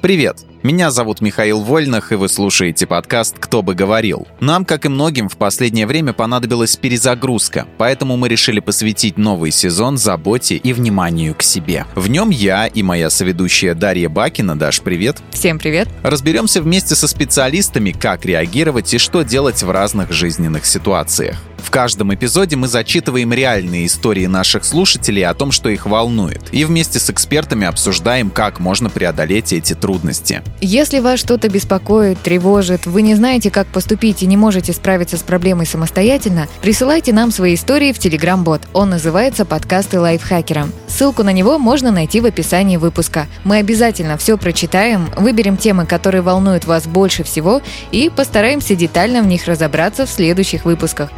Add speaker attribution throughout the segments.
Speaker 1: Привет! Меня зовут Михаил Вольных, и вы слушаете подкаст «Кто бы говорил». Нам, как и многим, в последнее время понадобилась перезагрузка, поэтому мы решили посвятить новый сезон заботе и вниманию к себе. В нем я и моя соведущая Дарья Бакина, Даш, привет.
Speaker 2: Всем привет.
Speaker 1: Разберемся вместе со специалистами, как реагировать и что делать в разных жизненных ситуациях. В каждом эпизоде мы зачитываем реальные истории наших слушателей о том, что их волнует, и вместе с экспертами обсуждаем, как можно преодолеть эти трудности.
Speaker 2: Если вас что-то беспокоит, тревожит, вы не знаете, как поступить и не можете справиться с проблемой самостоятельно, присылайте нам свои истории в Telegram-бот. Он называется «Подкасты лайфхакера». Ссылку на него можно найти в описании выпуска. Мы обязательно все прочитаем, выберем темы, которые волнуют вас больше всего и постараемся детально в них разобраться в следующих выпусках.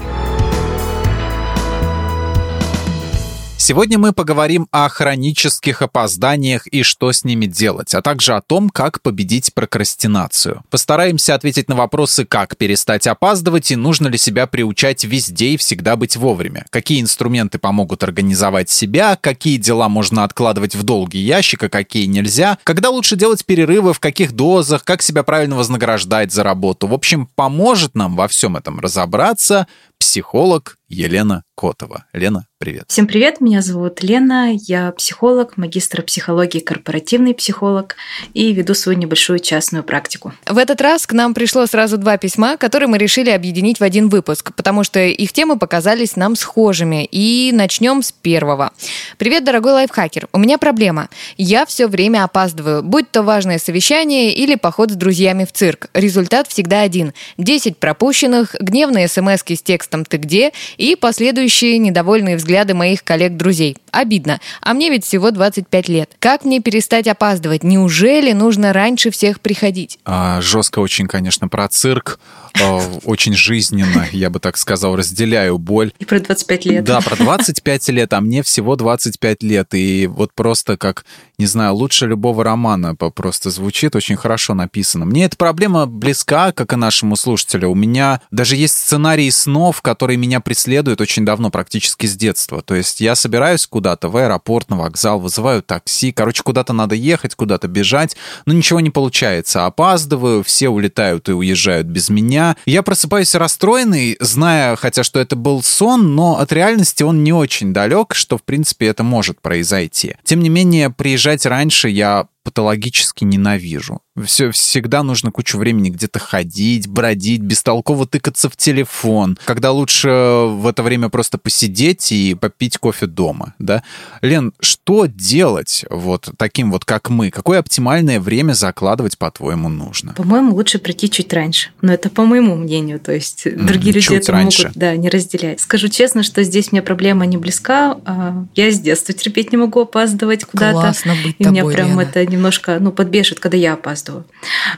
Speaker 1: Сегодня мы поговорим о хронических опозданиях и что с ними делать, а также о том, как победить прокрастинацию. Постараемся ответить на вопросы, как перестать опаздывать и нужно ли себя приучать везде и всегда быть вовремя, какие инструменты помогут организовать себя, какие дела можно откладывать в долгий ящик, а какие нельзя, когда лучше делать перерывы, в каких дозах, как себя правильно вознаграждать за работу. В общем, поможет нам во всем этом разобраться психолог Елена Котова. Лена, привет.
Speaker 3: Всем привет, меня зовут Лена, я психолог, магистр психологии, корпоративный психолог и веду свою небольшую частную практику.
Speaker 2: В этот раз к нам пришло сразу два письма, которые мы решили объединить в один выпуск, потому что их темы показались нам схожими. И начнем с первого. Привет, дорогой лайфхакер. У меня проблема. Я все время опаздываю, будь то важное совещание или поход с друзьями в цирк. Результат всегда один. 10 пропущенных, гневные смс с текстом «ты где?» и последующие недовольные взгляды моих коллег-друзей. Обидно. А мне ведь всего 25 лет. Как мне перестать опаздывать? Неужели нужно раньше всех приходить?
Speaker 1: А, жестко очень, конечно, про цирк. А, очень жизненно, я бы так сказал, разделяю боль.
Speaker 3: И про 25 лет.
Speaker 1: Да, про 25 лет, а мне всего 25 лет. И вот просто как, не знаю, лучше любого романа просто звучит, очень хорошо написано. Мне эта проблема близка, как и нашему слушателю. У меня даже есть сценарий снов, которые меня преследуют очень давно, практически с детства. То есть я собираюсь куда-то в аэропорт, на вокзал, вызываю такси. Короче, куда-то надо ехать, куда-то бежать, но ничего не получается. Опаздываю, все улетают и уезжают без меня. Я просыпаюсь расстроенный, зная, хотя что это был сон, но от реальности он не очень далек, что, в принципе, это может произойти. Тем не менее, приезжать раньше я патологически ненавижу. Все, всегда нужно кучу времени где-то ходить, бродить, бестолково тыкаться в телефон, когда лучше в это время просто посидеть и попить кофе дома, да? Лен, что делать вот таким вот, как мы? Какое оптимальное время закладывать, по-твоему, нужно?
Speaker 3: По-моему, лучше прийти чуть раньше. Но это по моему мнению, то есть mm, другие люди это раньше. могут да, не разделять. Скажу честно, что здесь мне проблема не близка. А я с детства терпеть не могу опаздывать куда-то.
Speaker 2: Классно быть
Speaker 3: и
Speaker 2: тобой,
Speaker 3: меня прям
Speaker 2: Лена.
Speaker 3: это немножко ну, подбешит, когда я опаздываю.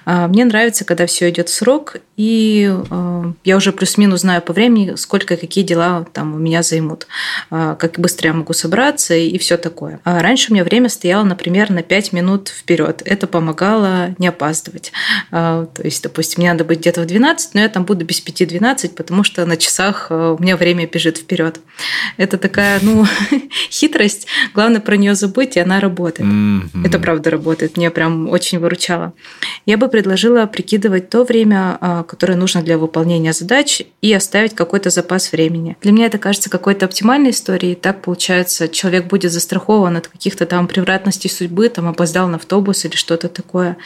Speaker 3: А, мне нравится, когда все идет в срок, и а, я уже плюс-минус знаю по времени, сколько какие дела там у меня займут, а, как быстро я могу собраться и все такое. Раньше у меня время стояло, например, на 5 минут вперед. Это помогало не опаздывать. То есть, допустим, мне надо быть где-то в 12, но я там буду без 5-12, потому что на часах у меня время бежит вперед. Это такая, ну, хитрость. Главное про нее забыть, и она работает. Mm-hmm. Это правда работает работает, мне прям очень выручало. Я бы предложила прикидывать то время, а, которое нужно для выполнения задач, и оставить какой-то запас времени. Для меня это кажется какой-то оптимальной историей. Так получается, человек будет застрахован от каких-то там превратностей судьбы, там опоздал на автобус или что-то такое.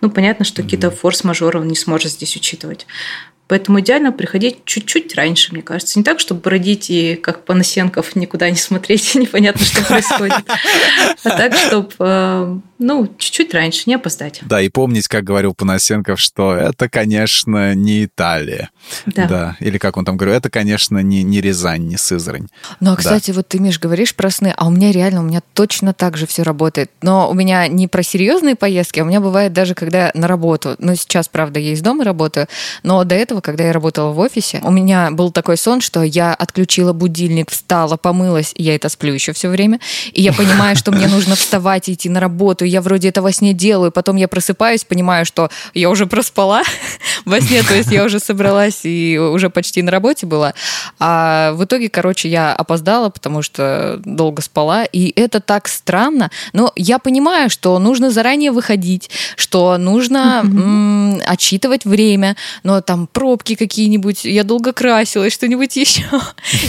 Speaker 3: Ну, понятно, что mm-hmm. какие-то форс-мажоры он не сможет здесь учитывать. Поэтому идеально приходить чуть-чуть раньше, мне кажется. Не так, чтобы бродить и как Панасенков никуда не смотреть, непонятно, что происходит. А так, чтобы э, ну, чуть-чуть раньше, не опоздать.
Speaker 1: Да, и помнить, как говорил Панасенков, что это, конечно, не Италия. Да. да. Или как он там говорил, это, конечно, не, не Рязань, не Сызрань.
Speaker 2: Ну, а, кстати, да. вот ты, Миш, говоришь про сны, а у меня реально, у меня точно так же все работает. Но у меня не про серьезные поездки, а у меня бывает даже, когда на работу. Ну, сейчас, правда, я из дома работаю, но до этого этого, когда я работала в офисе, у меня был такой сон, что я отключила будильник, встала, помылась, я это сплю еще все время, и я понимаю, что мне нужно вставать и идти на работу, я вроде это во сне делаю, потом я просыпаюсь, понимаю, что я уже проспала во сне, то есть я уже собралась и уже почти на работе была, а в итоге, короче, я опоздала, потому что долго спала, и это так странно, но я понимаю, что нужно заранее выходить, что нужно м- отсчитывать время, но там пробки какие-нибудь, я долго красилась, что-нибудь еще,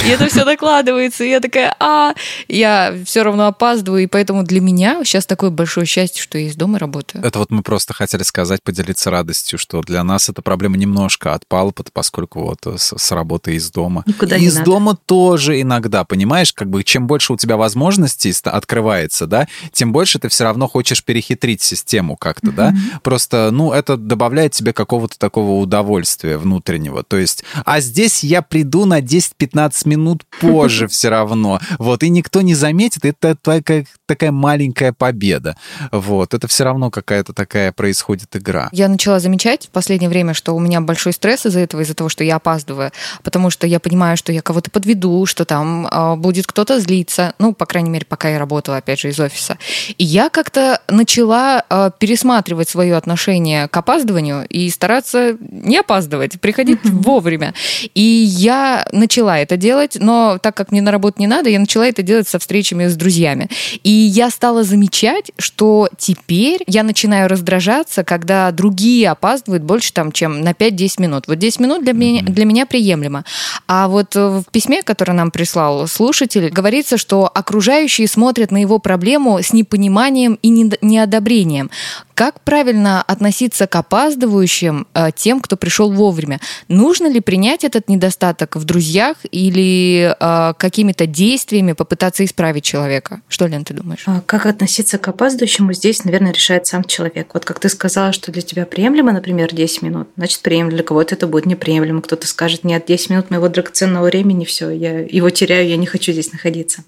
Speaker 2: и это все накладывается, и я такая, а, я все равно опаздываю, и поэтому для меня сейчас такое большое счастье, что я из дома работаю.
Speaker 1: Это вот мы просто хотели сказать, поделиться радостью, что для нас эта проблема немножко отпала, поскольку вот с, с работы из дома.
Speaker 3: Никуда
Speaker 1: из
Speaker 3: не
Speaker 1: дома тоже иногда, понимаешь, как бы чем больше у тебя возможностей открывается, да, тем больше ты все равно хочешь перехитрить систему как-то, mm-hmm. да. Просто, ну, это добавляет тебе какого-то такого удовольствия внутреннего. То есть, а здесь я приду на 10-15 минут позже все равно. Вот, и никто не заметит, это такая, такая маленькая победа. Вот, это все равно какая-то такая происходит игра.
Speaker 2: Я начала замечать в последнее время, что у меня большой стресс из-за этого, из-за того, что я опаздываю, потому что я понимаю, что я кого-то подведу, что там э, будет кто-то злиться, ну, по крайней мере, пока я работала, опять же, из офиса. И я как-то начала э, пересматривать свое отношение к опаздыванию и стараться не опаздывать, приходить вовремя. И я начала это делать, но так как мне на работу не надо, я начала это делать со встречами с друзьями. И я стала замечать, что теперь я начинаю раздражаться, когда другие опаздывают больше, там, чем на 5-10 минут. Вот 10 минут для, меня, для меня приемлемо. А вот в письме, которое нам прислал слушатель, говорится, что окружающие смотрят на его проблему с непониманием и неодобрением. Как правильно относиться к опаздывающим, э, тем, кто пришел вовремя? Нужно ли принять этот недостаток в друзьях или э, какими-то действиями попытаться исправить человека? Что, Лен, ты думаешь?
Speaker 3: А как относиться к опаздывающему, здесь, наверное, решает сам человек. Вот как ты сказала, что для тебя приемлемо, например, 10 минут, значит, приемлемо. Для кого-то это будет неприемлемо. Кто-то скажет, нет, 10 минут моего драгоценного времени, все, я его теряю, я не хочу здесь находиться.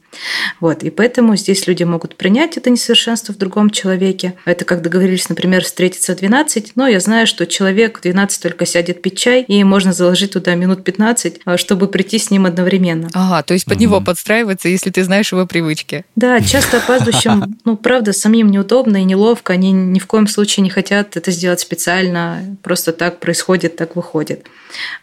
Speaker 3: Вот, и поэтому здесь люди могут принять это несовершенство в другом человеке. Это, как договорились, например, встретиться в 12, но я знаю, что человек в 12 только сядет пить чай, и можно заложить туда минут 15, а, чтобы прийти с ним одновременно.
Speaker 2: Ага, то есть под угу. него подстраиваться, если ты знаешь его привычки.
Speaker 3: Да, часто опаздывающим, ну, правда, самим неудобно и неловко, они ни в коем случае не хотят это сделать специально, просто так происходит, так выходит.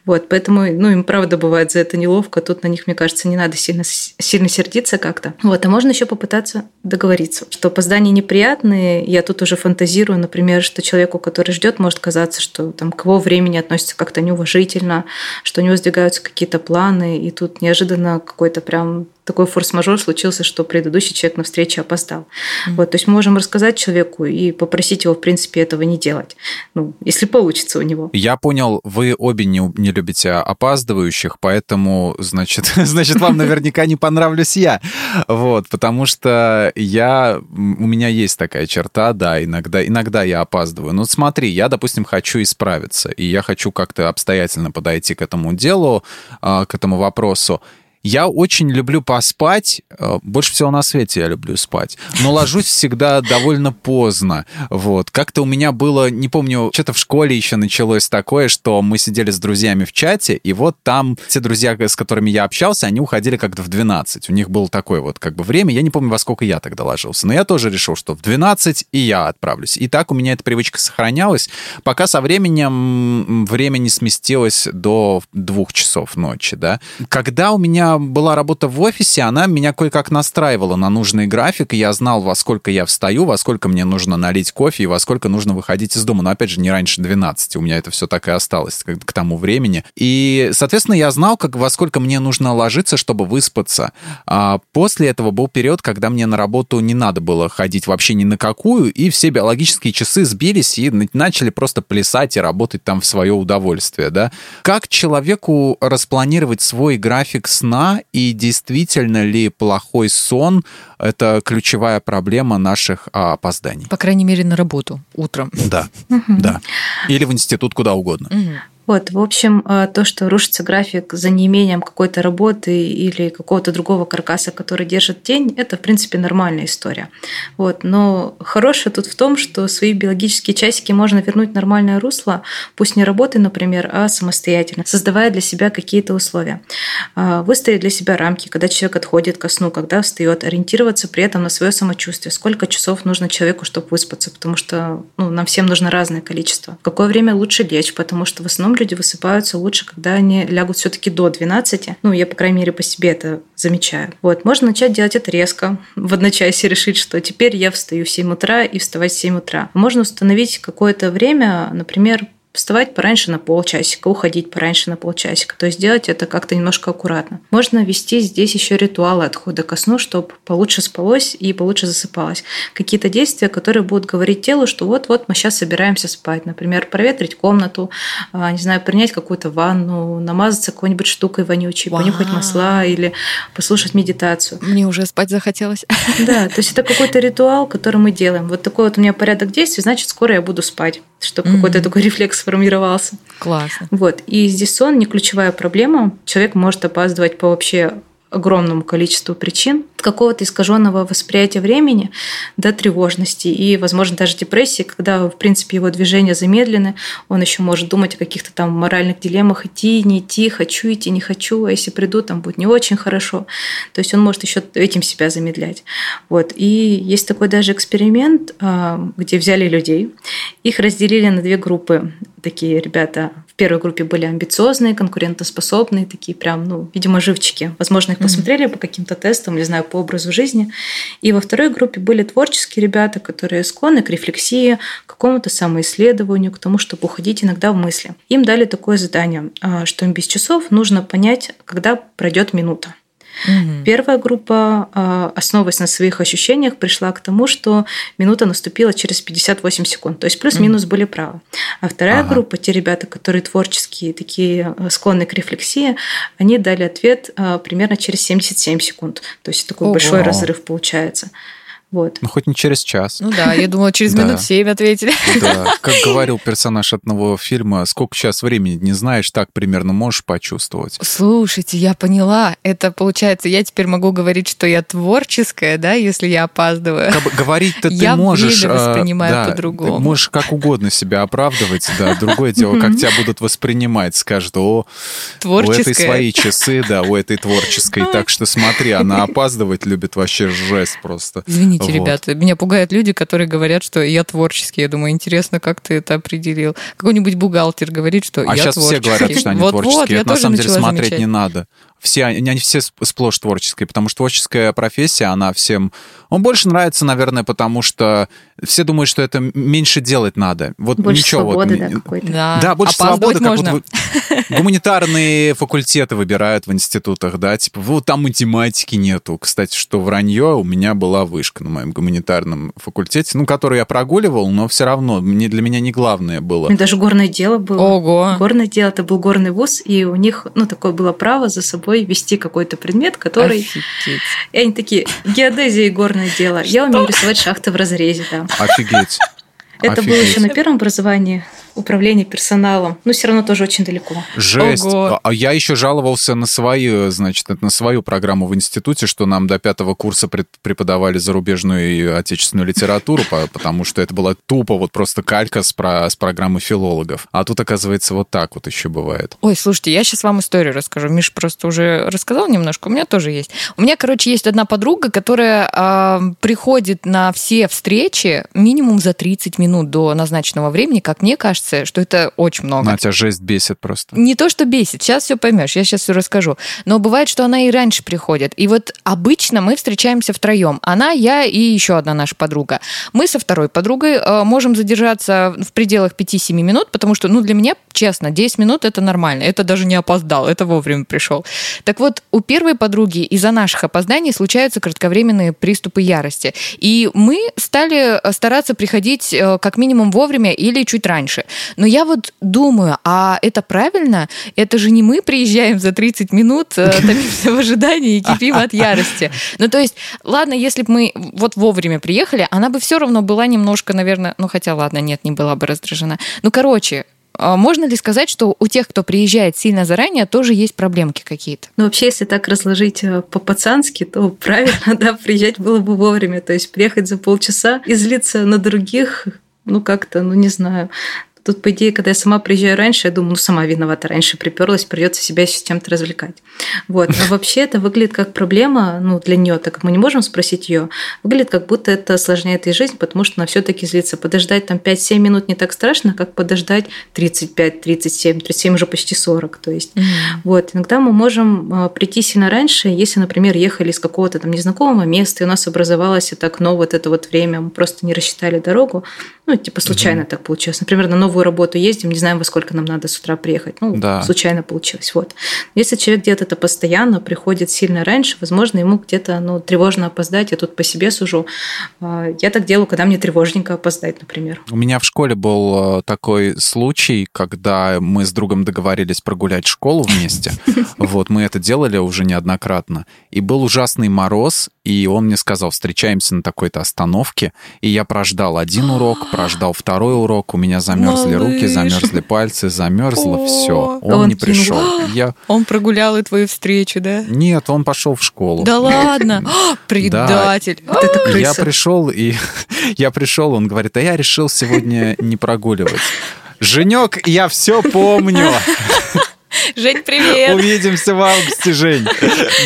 Speaker 3: Вот, поэтому, ну, им правда бывает за это неловко, тут на них, мне кажется, не надо сильно, сильно сердиться как-то. Вот, а можно еще попытаться договориться, что опоздания неприятные, я тут уже фантазирую, например, что человеку, который ждет, может казаться, что там к его времени относится как-то неуважительно, что у него сдвигаются какие-то планы, и тут неожиданно какой-то прям такой форс-мажор случился, что предыдущий человек на встрече опоздал. Mm-hmm. Вот, то есть мы можем рассказать человеку и попросить его, в принципе, этого не делать, ну, если получится у него.
Speaker 1: Я понял, вы обе не, не любите опаздывающих, поэтому, значит, значит, вам наверняка не понравлюсь я. Вот, потому что я, у меня есть такая черта, да, иногда, иногда я опаздываю. Ну, смотри, я, допустим, хочу исправиться, и я хочу как-то обстоятельно подойти к этому делу, а, к этому вопросу. Я очень люблю поспать, э, больше всего на свете я люблю спать, но ложусь всегда довольно поздно. Вот. Как-то у меня было, не помню, что-то в школе еще началось такое, что мы сидели с друзьями в чате, и вот там те друзья, с которыми я общался, они уходили как-то в 12. У них было такое вот как бы время, я не помню, во сколько я тогда ложился, но я тоже решил, что в 12 и я отправлюсь. И так у меня эта привычка сохранялась, пока со временем время не сместилось до двух часов ночи, да. Когда у меня была работа в офисе, она меня кое-как настраивала на нужный график, я знал, во сколько я встаю, во сколько мне нужно налить кофе и во сколько нужно выходить из дома. Но, опять же, не раньше 12. У меня это все так и осталось к, к тому времени. И, соответственно, я знал, как, во сколько мне нужно ложиться, чтобы выспаться. А после этого был период, когда мне на работу не надо было ходить вообще ни на какую, и все биологические часы сбились и начали просто плясать и работать там в свое удовольствие, да. Как человеку распланировать свой график сна и действительно ли плохой сон — это ключевая проблема наших а, опозданий.
Speaker 2: По крайней мере, на работу утром.
Speaker 1: Да, да. Или в институт, куда угодно.
Speaker 3: Вот, в общем, э, то, что рушится график за неимением какой-то работы или какого-то другого каркаса, который держит день, это, в принципе, нормальная история. Вот, но хорошее тут в том, что свои биологические часики можно вернуть в нормальное русло, пусть не работой, например, а самостоятельно, создавая для себя какие-то условия. А, выставить для себя рамки, когда человек отходит ко сну, когда встает, ориентироваться при этом на свое самочувствие, сколько часов нужно человеку, чтобы выспаться, потому что ну, нам всем нужно разное количество. В какое время лучше лечь, потому что в основном основном люди высыпаются лучше, когда они лягут все-таки до 12. Ну, я, по крайней мере, по себе это замечаю. Вот, можно начать делать это резко, в одночасье решить, что теперь я встаю в 7 утра и вставать в 7 утра. Можно установить какое-то время, например, вставать пораньше на полчасика, уходить пораньше на полчасика. То есть делать это как-то немножко аккуратно. Можно вести здесь еще ритуалы отхода ко сну, чтобы получше спалось и получше засыпалось. Какие-то действия, которые будут говорить телу, что вот-вот мы сейчас собираемся спать. Например, проветрить комнату, а, не знаю, принять какую-то ванну, намазаться какой-нибудь штукой вонючей, Вау. понюхать масла или послушать медитацию.
Speaker 2: Мне уже спать захотелось.
Speaker 3: Да, то есть это какой-то ритуал, который мы делаем. Вот такой вот у меня порядок действий, значит, скоро я буду спать, чтобы mm-hmm. какой-то такой рефлекс сформировался.
Speaker 2: Классно.
Speaker 3: Вот. И здесь сон не ключевая проблема. Человек может опаздывать по вообще огромному количеству причин, от какого-то искаженного восприятия времени до тревожности и, возможно, даже депрессии, когда, в принципе, его движения замедлены, он еще может думать о каких-то там моральных дилеммах, идти, не идти, хочу идти, не хочу, а если приду, там будет не очень хорошо. То есть он может еще этим себя замедлять. Вот. И есть такой даже эксперимент, а, где взяли людей, их разделили на две группы. Такие ребята в первой группе были амбициозные, конкурентоспособные, такие прям, ну, видимо, живчики. Возможно, их посмотрели по каким-то тестам, не знаю, по образу жизни. И во второй группе были творческие ребята, которые склонны к рефлексии, к какому-то самоисследованию, к тому, чтобы уходить иногда в мысли. Им дали такое задание, а, что им без часов нужно понять, когда пройдет минута. Угу. Первая группа, а, основываясь на своих ощущениях, пришла к тому, что минута наступила через 58 секунд. То есть плюс-минус угу. были правы. А вторая ага. группа, те ребята, которые творческие, такие а, склонны к рефлексии, они дали ответ а, примерно через 77 секунд. То есть такой Ого. большой разрыв получается. Вот.
Speaker 1: Ну, хоть не через час.
Speaker 2: Ну да, я думала, через минут семь ответили.
Speaker 1: Да, как говорил персонаж одного фильма, сколько сейчас времени не знаешь, так примерно можешь почувствовать.
Speaker 2: Слушайте, я поняла. Это получается, я теперь могу говорить, что я творческая, да, если я опаздываю.
Speaker 1: Говорить-то ты можешь...
Speaker 2: Я воспринимаю по-другому.
Speaker 1: можешь как угодно себя оправдывать, да. Другое дело, как тебя будут воспринимать. Скажут, о, у этой свои часы, да, у этой творческой. Так что смотри, она опаздывать любит вообще жест просто.
Speaker 2: Извините, Извините, вот. ребята, меня пугают люди, которые говорят, что я творческий. Я думаю, интересно, как ты это определил. Какой-нибудь бухгалтер говорит, что
Speaker 1: а
Speaker 2: я
Speaker 1: сейчас
Speaker 2: творческий.
Speaker 1: все говорят, что они
Speaker 2: вот,
Speaker 1: творческие.
Speaker 2: Вот,
Speaker 1: это на самом деле смотреть
Speaker 2: замечать.
Speaker 1: не надо все, они все сплошь творческие, потому что творческая профессия, она всем... Он больше нравится, наверное, потому что все думают, что это меньше делать надо. Вот
Speaker 3: больше
Speaker 1: ничего.
Speaker 3: свободы,
Speaker 1: вот,
Speaker 3: да, какой-то.
Speaker 2: Да,
Speaker 1: да больше
Speaker 2: свободы,
Speaker 1: как
Speaker 2: можно.
Speaker 1: вот гуманитарные факультеты выбирают в институтах, да, типа, вот там математики нету. Кстати, что вранье, у меня была вышка на моем гуманитарном факультете, ну, которую я прогуливал, но все равно мне, для меня не главное было. У
Speaker 3: меня даже горное дело было.
Speaker 2: Ого!
Speaker 3: Горное дело, это был горный вуз, и у них, ну, такое было право за собой собой вести какой-то предмет, который...
Speaker 2: Офигеть.
Speaker 3: И они такие, геодезия и горное дело. Я умею рисовать шахты в разрезе, да.
Speaker 1: Офигеть.
Speaker 3: Это Офигеть. было еще на первом образовании управление персоналом, но все равно тоже очень далеко.
Speaker 1: Жесть. Ого. А я еще жаловался на свою, значит, на свою программу в институте, что нам до пятого курса преподавали зарубежную и отечественную литературу, потому что это была тупо вот просто калька с, про, с программы филологов. А тут, оказывается, вот так вот еще бывает.
Speaker 2: Ой, слушайте, я сейчас вам историю расскажу. Миш просто уже рассказал немножко, у меня тоже есть. У меня, короче, есть одна подруга, которая э, приходит на все встречи минимум за 30 минут до назначенного времени, как мне кажется, кажется, что это очень много.
Speaker 1: На тебя жесть бесит просто.
Speaker 2: Не то, что бесит, сейчас все поймешь, я сейчас все расскажу. Но бывает, что она и раньше приходит. И вот обычно мы встречаемся втроем. Она, я и еще одна наша подруга. Мы со второй подругой э, можем задержаться в пределах 5-7 минут, потому что, ну, для меня, честно, 10 минут это нормально. Это даже не опоздал, это вовремя пришел. Так вот, у первой подруги из-за наших опозданий случаются кратковременные приступы ярости. И мы стали стараться приходить э, как минимум вовремя или чуть раньше. Но я вот думаю, а это правильно? Это же не мы приезжаем за 30 минут, э, томимся в ожидании и кипим от ярости. Ну, то есть, ладно, если бы мы вот вовремя приехали, она бы все равно была немножко, наверное, ну, хотя, ладно, нет, не была бы раздражена. Ну, короче, А можно ли сказать, что у тех, кто приезжает сильно заранее, тоже есть проблемки какие-то?
Speaker 3: Ну, вообще, если так разложить э, по-пацански, то правильно, да, приезжать было бы вовремя. То есть приехать за полчаса и злиться на других, ну, как-то, ну, не знаю. Тут, по идее, когда я сама приезжаю раньше, я думаю, ну, сама виновата, раньше приперлась, придется себя с чем-то развлекать. Вот. Но вообще это выглядит как проблема, ну, для нее, так как мы не можем спросить ее, выглядит как будто это осложняет ей жизнь, потому что она все-таки злится. Подождать там 5-7 минут не так страшно, как подождать 35, 37, 37 уже почти 40. То есть, mm-hmm. вот. Иногда мы можем а, прийти сильно раньше, если, например, ехали из какого-то там незнакомого места, и у нас образовалось это окно, вот это вот время, мы просто не рассчитали дорогу, ну, типа, случайно mm-hmm. так получилось. Например, на новую работу ездим, не знаем, во сколько нам надо с утра приехать. Ну, да. случайно получилось. Вот. Если человек делает это постоянно, приходит сильно раньше, возможно, ему где-то ну, тревожно опоздать. Я тут по себе сужу. А, я так делаю, когда мне тревожненько опоздать, например.
Speaker 1: У меня в школе был э, такой случай, когда мы с другом договорились прогулять школу вместе. Вот, мы это делали уже неоднократно. И был ужасный мороз, и он мне сказал, встречаемся на такой-то остановке. И я прождал один урок, прождал второй урок, у меня замерзли руки, замерзли пальцы, замерзло все. Он, он не пришел.
Speaker 2: Я... Он прогулял и твою встречу, да?
Speaker 1: Нет, он пошел в школу.
Speaker 2: Да ладно, предатель.
Speaker 1: Вот это крыса. Я пришел и я пришел, он говорит, а я решил сегодня не прогуливать. Женек, я все помню.
Speaker 2: Жень, привет!
Speaker 1: Увидимся в августе, Жень.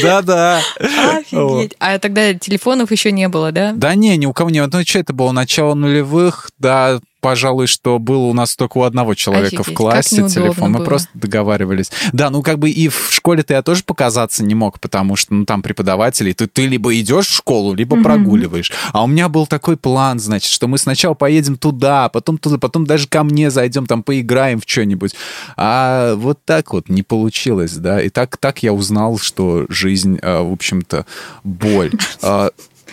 Speaker 1: Да-да.
Speaker 2: Офигеть. А тогда телефонов еще не было, да?
Speaker 1: Да не, ни у кого не. Ну, что это было? Начало нулевых, да, пожалуй, что был у нас только у одного человека Офигеть, в классе телефон. Мы было. просто договаривались. Да, ну как бы и в школе-то я тоже показаться не мог, потому что ну, там преподаватели, ты, ты либо идешь в школу, либо mm-hmm. прогуливаешь. А у меня был такой план, значит, что мы сначала поедем туда, потом туда, потом даже ко мне зайдем, там поиграем в что-нибудь. А вот так вот не получилось, да. И так, так я узнал, что жизнь, а, в общем-то, боль.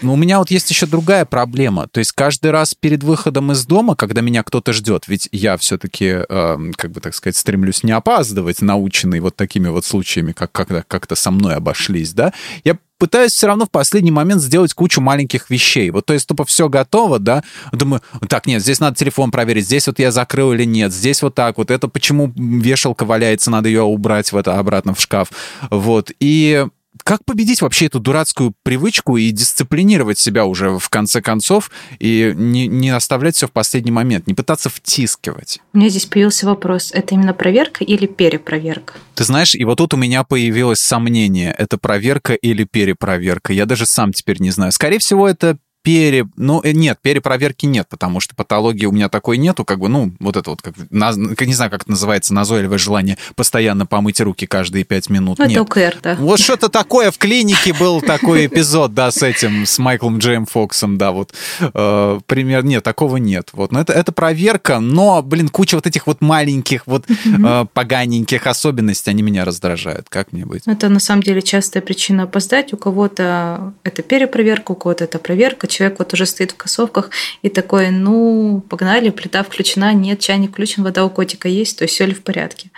Speaker 1: Но у меня вот есть еще другая проблема. То есть каждый раз перед выходом из дома, когда меня кто-то ждет, ведь я все-таки, э, эм, как бы так сказать, стремлюсь не опаздывать, наученный вот такими вот случаями, как когда как-то со мной обошлись, да, я пытаюсь все равно в последний момент сделать кучу маленьких вещей. Вот, то есть, тупо все готово, да, думаю, так, нет, здесь надо телефон проверить, здесь вот я закрыл или нет, здесь вот так вот, это почему вешалка валяется, надо ее убрать в это обратно в шкаф, вот, и как победить вообще эту дурацкую привычку и дисциплинировать себя уже в конце концов и не, не оставлять все в последний момент, не пытаться втискивать?
Speaker 3: У меня здесь появился вопрос. Это именно проверка или перепроверка?
Speaker 1: Ты знаешь, и вот тут у меня появилось сомнение, это проверка или перепроверка. Я даже сам теперь не знаю. Скорее всего, это пере... Ну, э, нет, перепроверки нет, потому что патологии у меня такой нету, как бы, ну, вот это вот, как, не знаю, как это называется, назойливое желание постоянно помыть руки каждые пять минут.
Speaker 3: Это нет. ОКР, да.
Speaker 1: Вот что-то такое в клинике был такой эпизод, да, с этим, с Майклом Джейм Фоксом, да, вот. Э, пример, нет, такого нет. Вот, но это, это проверка, но, блин, куча вот этих вот маленьких, вот э, поганеньких особенностей, они меня раздражают. Как мне быть?
Speaker 3: Это, на самом деле, частая причина опоздать. У кого-то это перепроверка, у кого-то это проверка, человек вот уже стоит в кроссовках и такой, ну, погнали, плита включена, нет, чайник включен, вода у котика есть, то есть все ли в порядке.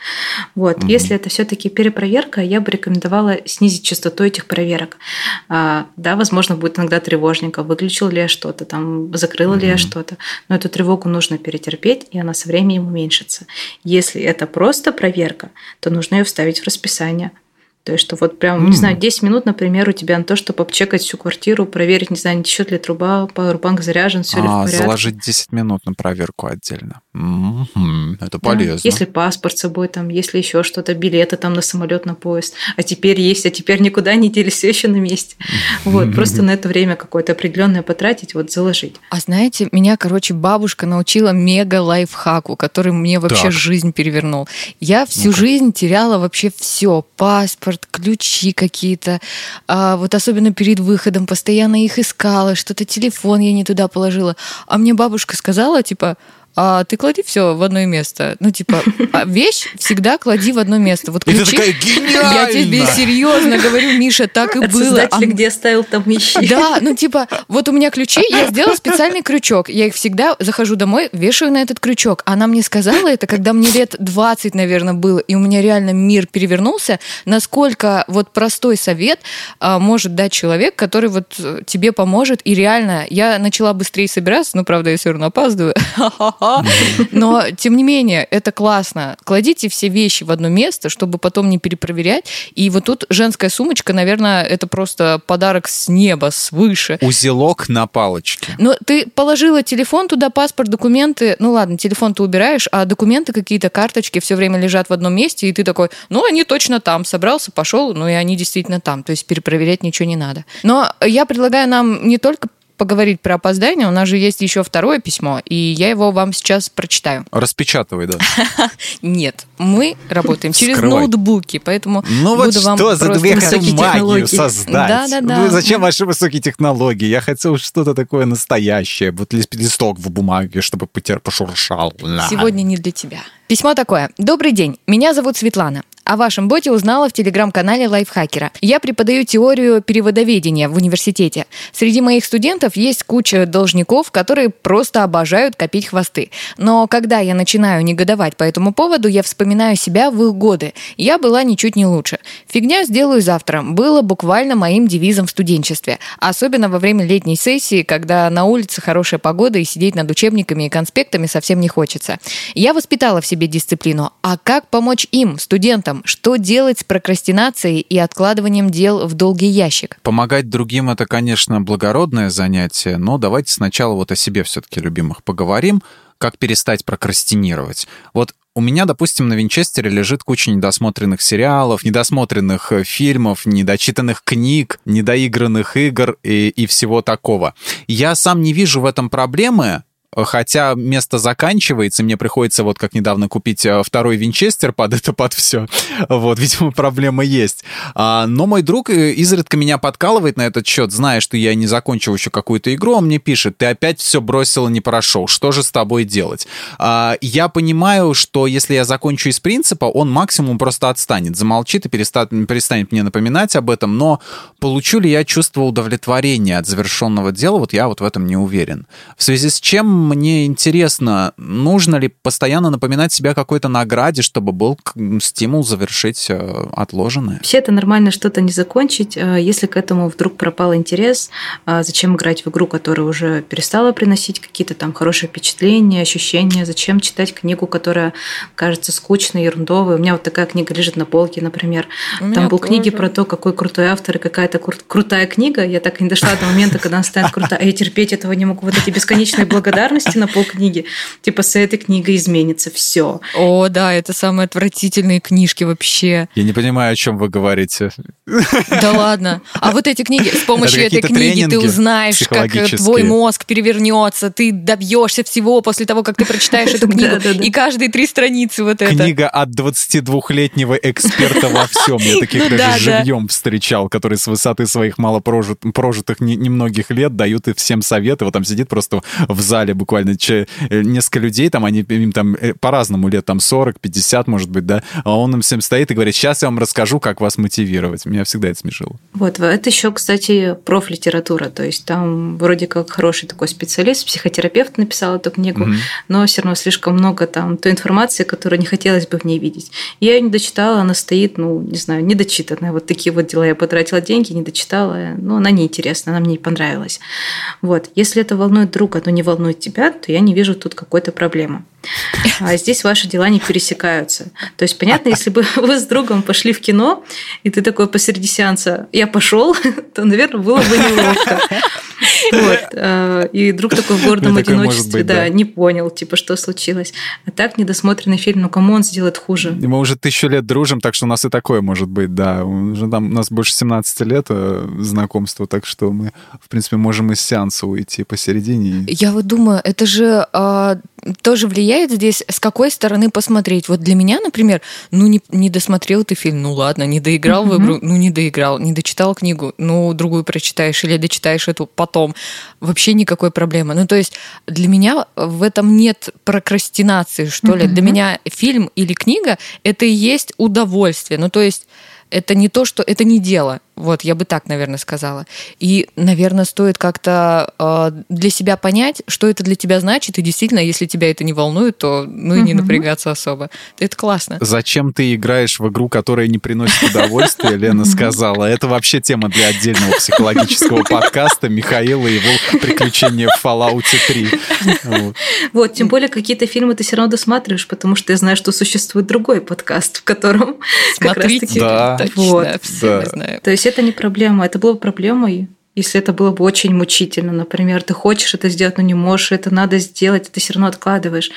Speaker 3: Вот. Угу. Если это все-таки перепроверка, я бы рекомендовала снизить частоту этих проверок. А, да, возможно, будет иногда тревожненько, выключил ли я что-то, там, закрыла угу. ли я что-то, но эту тревогу нужно перетерпеть, и она со временем уменьшится. Если это просто проверка, то нужно ее вставить в расписание, то есть, что вот прям, mm. не знаю, 10 минут, например, у тебя на то, чтобы обчекать всю квартиру, проверить, не знаю, не течет ли труба, пауэрбанк заряжен, все а, ли в порядке.
Speaker 1: заложить 10 минут на проверку отдельно. Mm-hmm. Это полезно. Да.
Speaker 3: Если паспорт с собой, там, если еще что-то, билеты там на самолет, на поезд. А теперь есть, а теперь никуда не делись, все еще на месте. Вот, просто на это время какое-то определенное потратить, вот заложить.
Speaker 2: А знаете, меня, короче, бабушка научила мега лайфхаку, который мне вообще так. жизнь перевернул. Я всю ну жизнь теряла вообще все, паспорт, паспорт, ключи какие-то. А вот особенно перед выходом постоянно их искала, что-то телефон я не туда положила. А мне бабушка сказала, типа, а ты клади все в одно место. Ну, типа, а вещь всегда клади в одно место. Вот
Speaker 1: ключи, и ты такая, гениально!
Speaker 2: Я тебе серьезно говорю, Миша, так и От было.
Speaker 3: А... где оставил, там ищи.
Speaker 2: Да, ну, типа, вот у меня ключи, я сделала специальный крючок. Я их всегда захожу домой, вешаю на этот крючок. Она мне сказала это, когда мне лет 20, наверное, было, и у меня реально мир перевернулся, насколько вот простой совет а, может дать человек, который вот тебе поможет. И реально, я начала быстрее собираться, но, правда, я все равно опаздываю. Но, тем не менее, это классно. Кладите все вещи в одно место, чтобы потом не перепроверять. И вот тут женская сумочка, наверное, это просто подарок с неба, свыше.
Speaker 1: Узелок на палочке.
Speaker 2: Но ты положила телефон туда, паспорт, документы. Ну ладно, телефон ты убираешь, а документы какие-то, карточки все время лежат в одном месте, и ты такой, ну, они точно там. Собрался, пошел, ну, и они действительно там. То есть перепроверять ничего не надо. Но я предлагаю нам не только поговорить про опоздание, у нас же есть еще второе письмо, и я его вам сейчас прочитаю.
Speaker 1: Распечатывай, да.
Speaker 2: Нет, мы работаем через ноутбуки, поэтому
Speaker 1: Ну вот
Speaker 2: буду вам
Speaker 1: что за
Speaker 2: высокие
Speaker 1: магию создать.
Speaker 2: Да-да-да.
Speaker 1: Ну, Зачем ваши высокие технологии? Я хотел что-то такое настоящее. Вот лист- листок в бумаге, чтобы потер пошуршал.
Speaker 2: Сегодня не для тебя. Письмо такое. Добрый день. Меня зовут Светлана. О вашем боте узнала в телеграм-канале Лайфхакера. Я преподаю теорию переводоведения в университете. Среди моих студентов есть куча должников, которые просто обожают копить хвосты. Но когда я начинаю негодовать по этому поводу, я вспоминаю себя в их годы. Я была ничуть не лучше. Фигня сделаю завтра было буквально моим девизом в студенчестве. Особенно во время летней сессии, когда на улице хорошая погода и сидеть над учебниками и конспектами совсем не хочется. Я воспитала в себе дисциплину. А как помочь им, студентам? Что делать с прокрастинацией и откладыванием дел в долгий ящик?
Speaker 1: Помогать другим это, конечно, благородное занятие, но давайте сначала вот о себе все-таки, любимых, поговорим, как перестать прокрастинировать. Вот у меня, допустим, на Винчестере лежит куча недосмотренных сериалов, недосмотренных э, фильмов, недочитанных книг, недоигранных игр и, и всего такого. Я сам не вижу в этом проблемы, Хотя место заканчивается, мне приходится вот как недавно купить э, второй винчестер под это, под все. Вот, видимо, проблема есть. А, но мой друг э, изредка меня подкалывает на этот счет, зная, что я не закончил еще какую-то игру, он мне пишет, ты опять все бросил и не прошел, что же с тобой делать? А, я понимаю, что если я закончу из принципа, он максимум просто отстанет, замолчит и перестанет, перестанет мне напоминать об этом, но получу ли я чувство удовлетворения от завершенного дела, вот я вот в этом не уверен. В связи с чем мне интересно, нужно ли постоянно напоминать себя какой-то награде, чтобы был стимул завершить э, отложенное?
Speaker 3: Вообще это нормально что-то не закончить. Э, Если к этому вдруг пропал интерес, э, зачем играть в игру, которая уже перестала приносить какие-то там хорошие впечатления, ощущения? Зачем читать книгу, которая кажется скучной, ерундовой? У меня вот такая книга лежит на полке, например. Там был книги
Speaker 2: тоже.
Speaker 3: про то, какой крутой автор и какая-то кру- крутая книга. Я так и не дошла до момента, когда она станет крутая. А я терпеть этого не могу. Вот эти бесконечные благодарности на полкниги. Типа с этой книгой изменится все.
Speaker 2: О, да, это самые отвратительные книжки вообще.
Speaker 1: Я не понимаю, о чем вы говорите.
Speaker 2: Да ладно. А вот эти книги, с помощью
Speaker 1: Это
Speaker 2: этой книги ты узнаешь, как э, твой мозг перевернется, ты добьешься всего после того, как ты прочитаешь эту книгу. И каждые три страницы вот это.
Speaker 1: Книга от 22-летнего эксперта во всем. Я таких
Speaker 2: Ну
Speaker 1: даже
Speaker 2: да, да.
Speaker 1: живьем встречал, которые с высоты своих мало прожит- прожитых не- немногих лет дают и всем советы. Вот там сидит просто в зале буквально че- э, несколько людей, там они им там э, по-разному лет, там 40, 50, может быть, да, а он им всем стоит и говорит, сейчас я вам расскажу, как вас мотивировать. Меня всегда это смешило.
Speaker 3: Вот, это еще, кстати, профлитература, то есть там вроде как хороший такой специалист, психотерапевт написал эту книгу,
Speaker 1: Мгм.
Speaker 3: но все равно слишком много там той информации, которую не хотелось бы в ней видеть. Я ее не дочитала, она стоит, ну, не знаю, недочитанная. Вот такие вот дела. Я потратила деньги, не дочитала, но она неинтересна, она мне не понравилась. Вот, если это волнует друга, но не волнует тебя, то я не вижу тут какой-то проблемы. А здесь ваши дела не пересекаются. То есть, понятно, если бы вы с другом пошли в кино, и ты такой посреди сеанса, я пошел, то, наверное, было бы неловко. Вот. э, И друг такой в гордом
Speaker 1: Ну,
Speaker 3: одиночестве,
Speaker 1: быть, да.
Speaker 3: да, не понял, типа, что случилось. А так недосмотренный фильм, ну кому он сделает хуже?
Speaker 1: И мы уже тысячу лет дружим, так что у нас и такое может быть, да. Уже там, у нас больше 17 лет э, знакомства, так что мы, в принципе, можем из сеанса уйти посередине.
Speaker 2: Я вот думаю, это же а, тоже влияет здесь, с какой стороны посмотреть. Вот для меня, например, ну не, не досмотрел ты фильм, ну ладно, не доиграл в игру, ну не доиграл, не дочитал книгу, ну другую прочитаешь или дочитаешь эту потом. Вообще никакой проблемы. Ну то есть для меня в этом нет прокрастинации, что ли. Для меня фильм или книга это и есть удовольствие. Ну то есть это не то, что это не дело. Вот, я бы так, наверное, сказала. И, наверное, стоит как-то э, для себя понять, что это для тебя значит, и действительно, если тебя это не волнует, то ну и не напрягаться особо. Это классно.
Speaker 1: Зачем ты играешь в игру, которая не приносит удовольствия, Лена сказала. Это вообще тема для отдельного психологического подкаста Михаила и его приключения в Fallout 3.
Speaker 3: Вот. тем более какие-то фильмы ты все равно досматриваешь, потому что я знаю, что существует другой подкаст, в котором
Speaker 2: как раз таки...
Speaker 1: Да,
Speaker 2: точно, все да.
Speaker 3: знаю. То есть это не проблема, это было проблемой если это было бы очень мучительно, например, ты хочешь это сделать, но не можешь, это надо сделать, ты все равно откладываешь.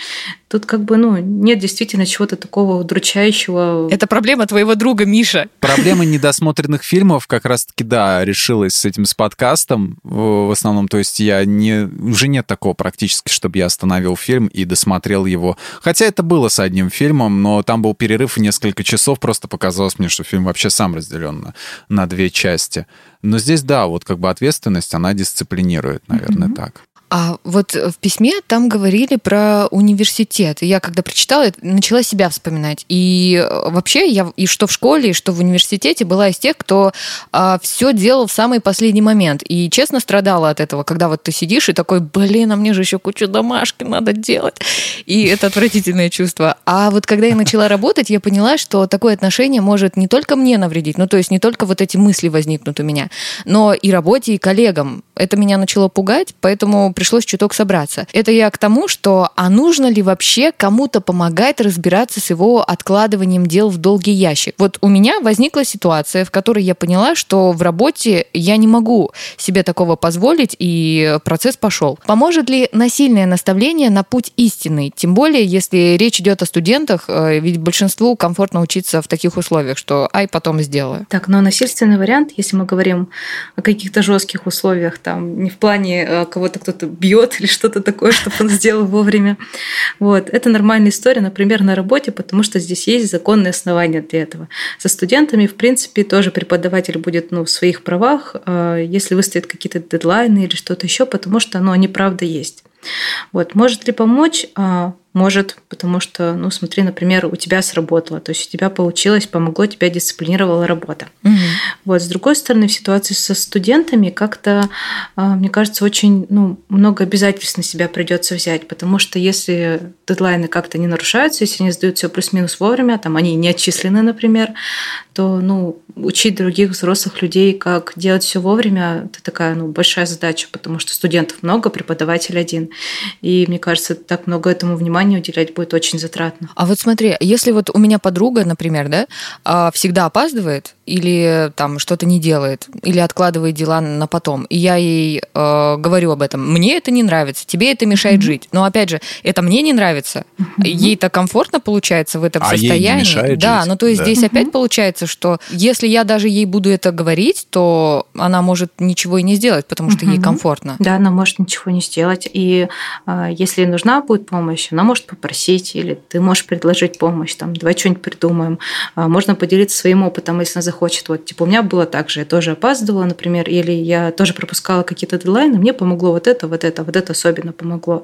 Speaker 3: Тут как бы, ну, нет действительно чего-то такого удручающего.
Speaker 2: Это проблема твоего друга Миша.
Speaker 1: Проблема недосмотренных фильмов как раз-таки, да, решилась с этим, с подкастом в основном. То есть я не... Уже нет такого практически, чтобы я остановил фильм и досмотрел его. Хотя это было с одним фильмом, но там был перерыв в несколько часов. Просто показалось мне, что фильм вообще сам разделен на, на две части. Но здесь, да, вот как бы ответственность, она дисциплинирует, наверное, mm-hmm. так.
Speaker 2: А вот в письме там говорили про университет. я когда прочитала, начала себя вспоминать. И э, вообще я и что в школе, и что в университете была из тех, кто а, все делал в самый последний момент. И честно страдала от этого, когда вот ты сидишь и такой, блин, а мне же еще кучу домашки надо делать. И это отвратительное чувство. А вот когда я начала работать, я поняла, что такое отношение может не только мне навредить, ну то есть не только вот эти мысли возникнут у меня, но и работе, и коллегам. Это меня начало пугать, поэтому пришлось чуток собраться. Это я к тому, что а нужно ли вообще кому-то помогать разбираться с его откладыванием дел в долгий ящик? Вот у меня возникла ситуация, в которой я поняла, что в работе я не могу себе такого позволить, и процесс пошел. Поможет ли насильное наставление на путь истинный? Тем более, если речь идет о студентах, э, ведь большинству комфортно учиться в таких условиях, что ай, потом сделаю.
Speaker 3: Так, но насильственный вариант, если мы говорим о каких-то жестких условиях, там, не в плане э, кого-то кто-то бьет или что-то такое, чтобы он сделал вовремя. Вот. Это нормальная история, например, на работе, потому что здесь есть законные основания для этого. Со студентами, в принципе, тоже преподаватель будет ну, в своих правах, э, если выставит какие-то дедлайны или что-то еще, потому что ну, они правда есть. Вот. Может ли помочь? Может, потому что, ну, смотри, например, у тебя сработало, то есть у тебя получилось, помогло, тебя дисциплинировала работа. Угу. Вот, с другой стороны, в ситуации со студентами как-то, а, мне кажется, очень ну, много обязательств на себя придется взять, потому что если дедлайны как-то не нарушаются, если они сдают все плюс-минус вовремя, там они не отчислены, например, то, ну, учить других взрослых людей, как делать все вовремя, это такая, ну, большая задача, потому что студентов много, преподаватель один. И мне кажется, так много этому внимания внимание уделять будет очень затратно.
Speaker 2: А вот смотри, если вот у меня подруга, например, да, а, всегда опаздывает или там что-то не делает, или откладывает дела на потом, и я ей э, говорю об этом, мне это не нравится, тебе это мешает mm-hmm. жить. Но опять же, это мне не нравится. Mm-hmm. Ей-то комфортно получается в этом
Speaker 1: а
Speaker 2: состоянии.
Speaker 1: Ей не мешает
Speaker 2: да,
Speaker 1: жить.
Speaker 2: ну то есть да. здесь mm-hmm. опять получается, что если я даже ей буду это говорить, то она может ничего и не сделать, потому что mm-hmm. ей комфортно.
Speaker 3: Да, она может ничего не сделать. И э, если нужна будет помощь, она может попросить, или ты можешь предложить помощь, там, давай что-нибудь придумаем. А, можно поделиться своим опытом, если она захочет. Вот, типа, у меня было так же, я тоже опаздывала, например, или я тоже пропускала какие-то дедлайны, мне помогло вот это, вот это, вот это особенно помогло.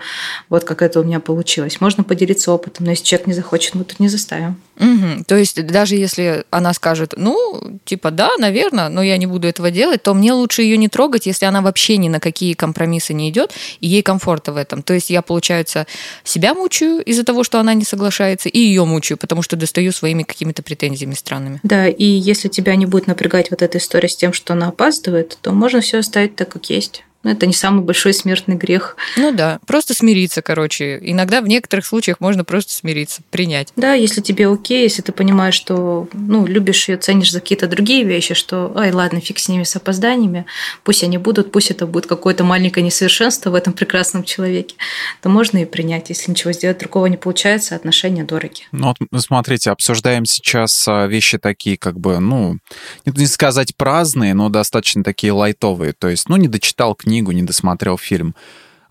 Speaker 3: Вот как это у меня получилось. Можно поделиться опытом, но если человек не захочет, мы тут не заставим.
Speaker 2: Угу. То есть даже если она скажет, ну, типа, да, наверное, но я не буду этого делать, то мне лучше ее не трогать, если она вообще ни на какие компромиссы не идет, и ей комфортно в этом. То есть я, получается, себя мучаю, мучаю из-за того, что она не соглашается, и ее мучаю, потому что достаю своими какими-то претензиями странными.
Speaker 3: Да, и если тебя не будет напрягать вот эта история с тем, что она опаздывает, то можно все оставить так, как есть. Ну, это не самый большой смертный грех.
Speaker 2: Ну да, просто смириться, короче. Иногда в некоторых случаях можно просто смириться, принять.
Speaker 3: Да, если тебе окей, если ты понимаешь, что ну, любишь ее, ценишь за какие-то другие вещи, что, ай, ладно, фиг с ними, с опозданиями, пусть они будут, пусть это будет какое-то маленькое несовершенство в этом прекрасном человеке, то можно и принять. Если ничего сделать другого не получается, отношения дороги.
Speaker 1: Ну вот, смотрите, обсуждаем сейчас а, вещи такие, как бы, ну, не сказать праздные, но достаточно такие лайтовые. То есть, ну, не дочитал книгу, книгу, не досмотрел фильм.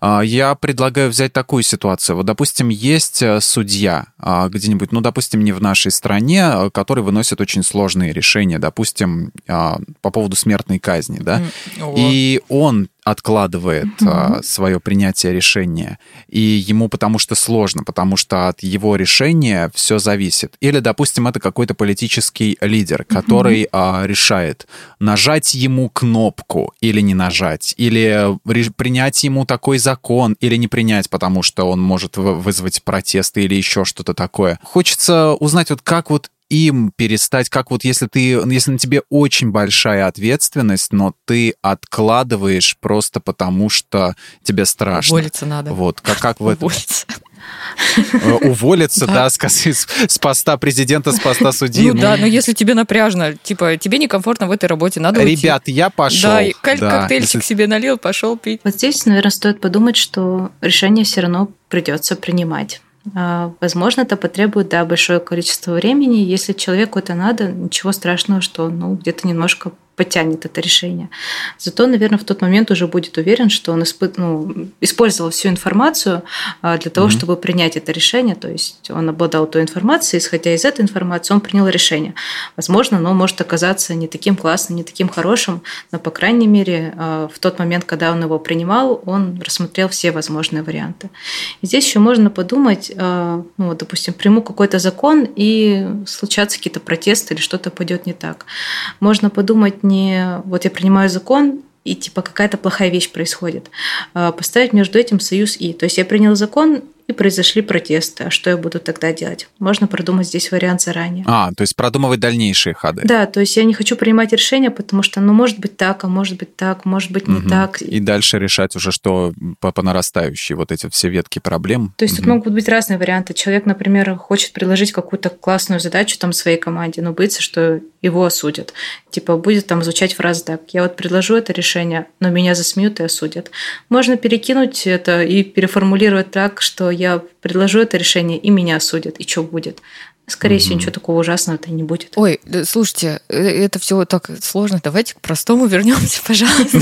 Speaker 1: А, я предлагаю взять такую ситуацию. Вот, допустим, есть э, судья а, где-нибудь, ну, допустим, не в нашей стране, а, который выносит очень сложные решения, допустим, по поводу смертной казни, да, mm. и он откладывает угу. свое принятие решения, и ему потому что сложно, потому что от его решения все зависит. Или, допустим, это какой-то политический лидер, который угу. решает, нажать ему кнопку или не нажать, или принять ему такой закон или не принять, потому что он может вызвать протесты или еще что-то такое. Хочется узнать, вот как вот им перестать, как вот если ты, если на тебе очень большая ответственность, но ты откладываешь просто потому, что тебе страшно.
Speaker 2: Уволиться надо.
Speaker 1: Вот, как, как в этом?
Speaker 2: Уволиться.
Speaker 1: Э, уволиться, да, с, с поста президента, с поста судьи.
Speaker 2: Ну, ну да, но если тебе напряжно, типа, тебе некомфортно в этой работе, надо
Speaker 1: Ребят, уйти. я пошел.
Speaker 2: Да, да коктейльчик если... себе налил, пошел пить.
Speaker 3: Вот здесь, наверное, стоит подумать, что решение все равно придется принимать. А, возможно, это потребует да, большое количество времени. Если человеку это надо, ничего страшного, что ну, где-то немножко потянет это решение. Зато, наверное, в тот момент уже будет уверен, что он испы... ну, использовал всю информацию а, для того, mm-hmm. чтобы принять это решение. То есть он обладал той информацией, исходя из этой информации, он принял решение. Возможно, оно может оказаться не таким классным, не таким хорошим, но, по крайней мере, а, в тот момент, когда он его принимал, он рассмотрел все возможные варианты. И здесь еще можно подумать, а, ну, допустим, приму какой-то закон, и случатся какие-то протесты или что-то пойдет не так. Можно подумать, не вот я принимаю закон, и типа какая-то плохая вещь происходит. А, поставить между этим союз и. То есть я принял закон, и произошли протесты. А что я буду тогда делать? Можно продумать здесь вариант заранее.
Speaker 1: А, то есть продумывать дальнейшие ходы.
Speaker 3: Да, то есть я не хочу принимать решения, потому что, ну, может быть так, а может быть так, может быть не угу. так.
Speaker 1: И дальше решать уже, что по, по нарастающей, вот эти все ветки проблем.
Speaker 3: То есть угу. тут могут быть разные варианты. Человек, например, хочет предложить какую-то классную задачу там своей команде, но боится, что его осудят. Типа будет там звучать фраза так, я вот предложу это решение, но меня засмеют и осудят. Можно перекинуть это и переформулировать так, что я предложу это решение, и меня осудят, и что будет. Скорее всего, ничего такого ужасного-то не будет.
Speaker 2: Ой, слушайте, э, это все так сложно. Давайте к простому вернемся, пожалуйста.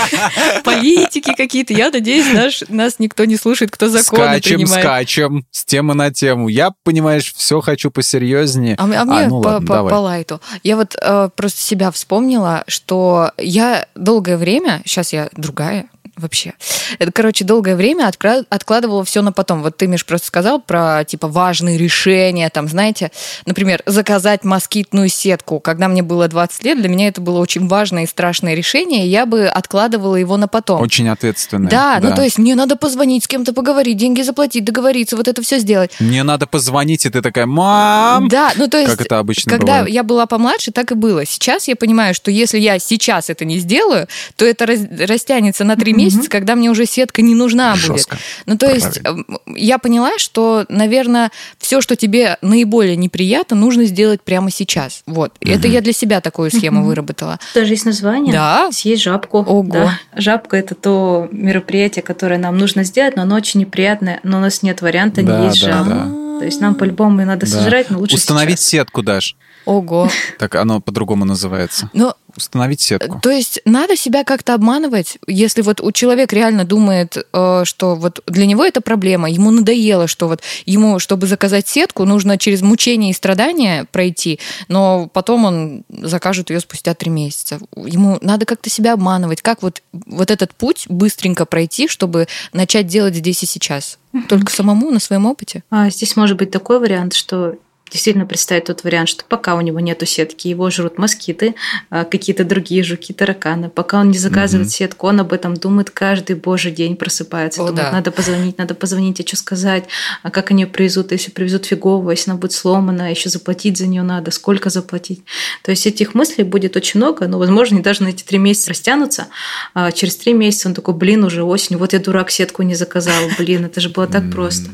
Speaker 2: Политики какие-то. Я надеюсь, наш, нас никто не слушает, кто законы
Speaker 1: скачем,
Speaker 2: принимает.
Speaker 1: Скачем, с темы на тему. Я, понимаешь, все хочу посерьезнее.
Speaker 2: А, а мне а, ну, по, ладно, по, давай. по лайту. Я вот э, просто себя вспомнила, что я долгое время, сейчас я другая, вообще. Это, короче, долгое время откладывала все на потом. Вот ты, Миш, просто сказал про, типа, важные решения, там, знаете, например, заказать москитную сетку. Когда мне было 20 лет, для меня это было очень важное и страшное решение, и я бы откладывала его на потом.
Speaker 1: Очень ответственное.
Speaker 2: Да, да, ну то есть мне надо позвонить, с кем-то поговорить, деньги заплатить, договориться, вот это все сделать.
Speaker 1: Мне надо позвонить, и ты такая, мам!
Speaker 2: Да, ну то есть...
Speaker 1: Как это обычно
Speaker 2: Когда
Speaker 1: бывает.
Speaker 2: я была помладше, так и было. Сейчас я понимаю, что если я сейчас это не сделаю, то это растянется на три месяца, месяц, когда мне уже сетка не нужна
Speaker 1: Жестко.
Speaker 2: будет. Ну, то есть Правильно. я поняла, что, наверное, все, что тебе наиболее неприятно, нужно сделать прямо сейчас. Вот. Угу. Это я для себя такую схему угу. выработала.
Speaker 3: Даже есть название.
Speaker 2: Да.
Speaker 3: Съесть жабку.
Speaker 2: Ого. Да.
Speaker 3: Жабка это то мероприятие, которое нам нужно сделать, но оно очень неприятное, но у нас нет варианта да, не есть да, жабку. Да. То есть нам по-любому надо да. сожрать, но лучше
Speaker 1: Установить
Speaker 3: сейчас.
Speaker 1: сетку, Даш.
Speaker 2: Ого.
Speaker 1: Так оно по-другому называется.
Speaker 2: Но
Speaker 1: установить сетку.
Speaker 2: То есть надо себя как-то обманывать, если вот у человека реально думает, э, что вот для него это проблема, ему надоело, что вот ему, чтобы заказать сетку, нужно через мучение и страдания пройти, но потом он закажет ее спустя три месяца. Ему надо как-то себя обманывать, как вот, вот этот путь быстренько пройти, чтобы начать делать здесь и сейчас. Только самому на своем опыте.
Speaker 3: А здесь может быть такой вариант, что действительно представить тот вариант, что пока у него нету сетки, его жрут москиты, а, какие-то другие жуки, тараканы. Пока он не заказывает mm-hmm. сетку, он об этом думает каждый божий день, просыпается. О, думает, да. надо позвонить, надо позвонить, а что сказать, а как они ее привезут, если привезут фигово, если она будет сломана, еще заплатить за нее надо, сколько заплатить. То есть этих мыслей будет очень много, но, возможно, они даже на эти три месяца растянутся. А через три месяца он такой, блин, уже осень, вот я дурак, сетку не заказал, блин, это же было так просто.